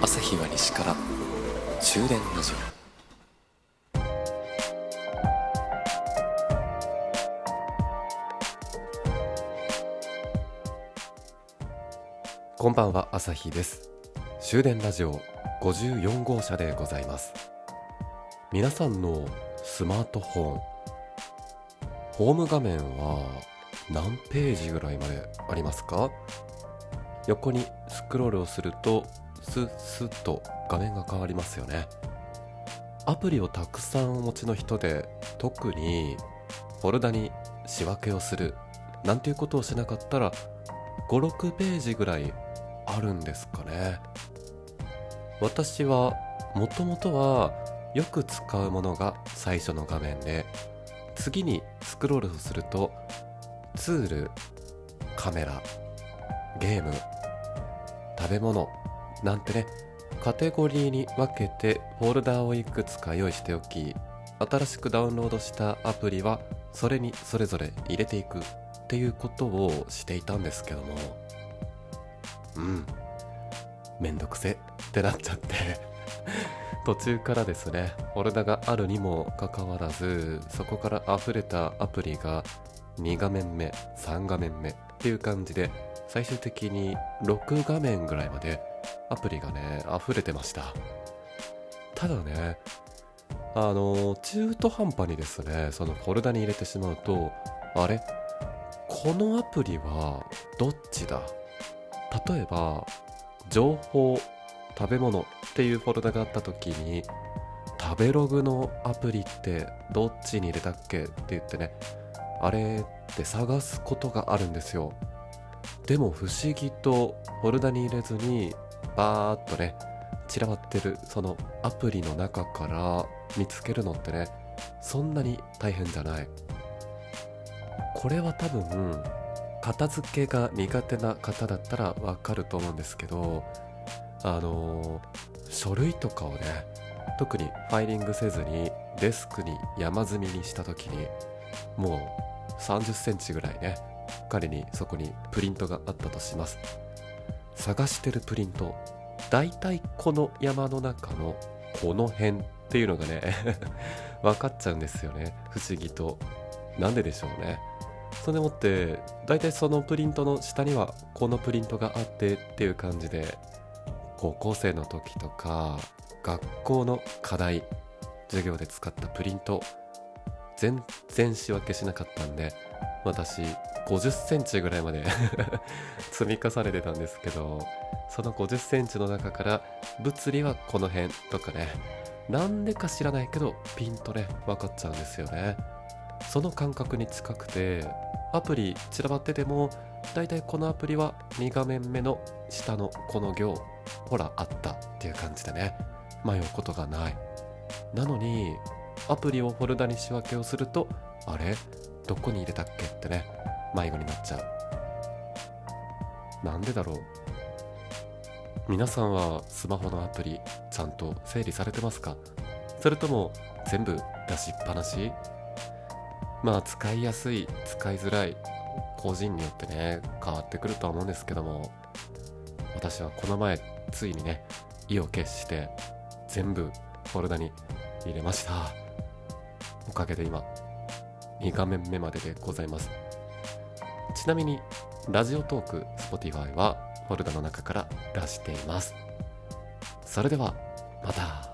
朝日は西から終電ラジオこんばんは朝日です。終電ラジオ54号車でございます。皆さんのスマートフォンホーム画面は何ページぐらいまでありますか？横にスクロールをするとスッと画面が変わりますよね。アプリをたくさんお持ちの人で特にフォルダに仕分けをするなんていうことをしなかったら56ページぐらいあるんですかね。私はもともとはよく使うものが最初の画面で次にスクロールをするとツールカメラゲーム食べ物なんてね。カテゴリーに分けてフォルダをいくつか用意しておき新しくダウンロードしたアプリはそれにそれぞれ入れていくっていうことをしていたんですけども。うん。めんどくせってなっちゃって。途中からですね。フォルダがあるにもかかわらずそこから溢れたアプリが2画面目3画面目っていう感じで最終的に6画面ぐらいまでアプリがね溢れてました。ただねあの中途半端にですねそのフォルダに入れてしまうとあれ？このアプリはどっちだ？例えば情報食べ物っていうフォルダがあった時に食べログのアプリってどっちに入れたっけ？って言ってねあれって探すことがあるんですよ。でも不思議とフォルダに入れずにバーっとね散らばってるそのアプリの中から見つけるのってねそんなに大変じゃない。これは多分片付けが苦手な方だったらわかると思うんですけどあの書類とかをね特にファイリングせずにデスクに山積みにした時にもう30センチぐらいね仮にそこにプリントがあったとします。探してるプリント。大体この山の中のこの辺っていうのがね 分かっちゃうんですよね。不思議と。なんででしょうね。それでもって大体そのプリントの下にはこのプリントがあってっていう感じで高校生の時とか学校の課題授業で使ったプリント全然仕分けしなかったんで私50センチぐらいまで 積み重ねてたんですけどその50センチの中から物理はこの辺とかねなんでか知らないけどピンとね分かっちゃうんですよね。その感覚に近くてアプリ散らばっててもだいたいこのアプリは2画面目の下のこの行ほらあったっていう感じでね迷うことがない。なのにアプリをフォルダに仕分けをするとあれ？どこに入れたっけってね迷子になっちゃう。なんでだろう。皆さんはスマホのアプリちゃんと整理されてますか？それとも全部出しっぱなし？まあ使いやすい使いづらい個人によってね変わってくるとは思うんですけども私はこの前ついにね意を決して全部フォルダに入れました。おかげで今2画面目まででございます。ちなみにラジオトーク Spotify はフォルダの中から出しています。それではまた。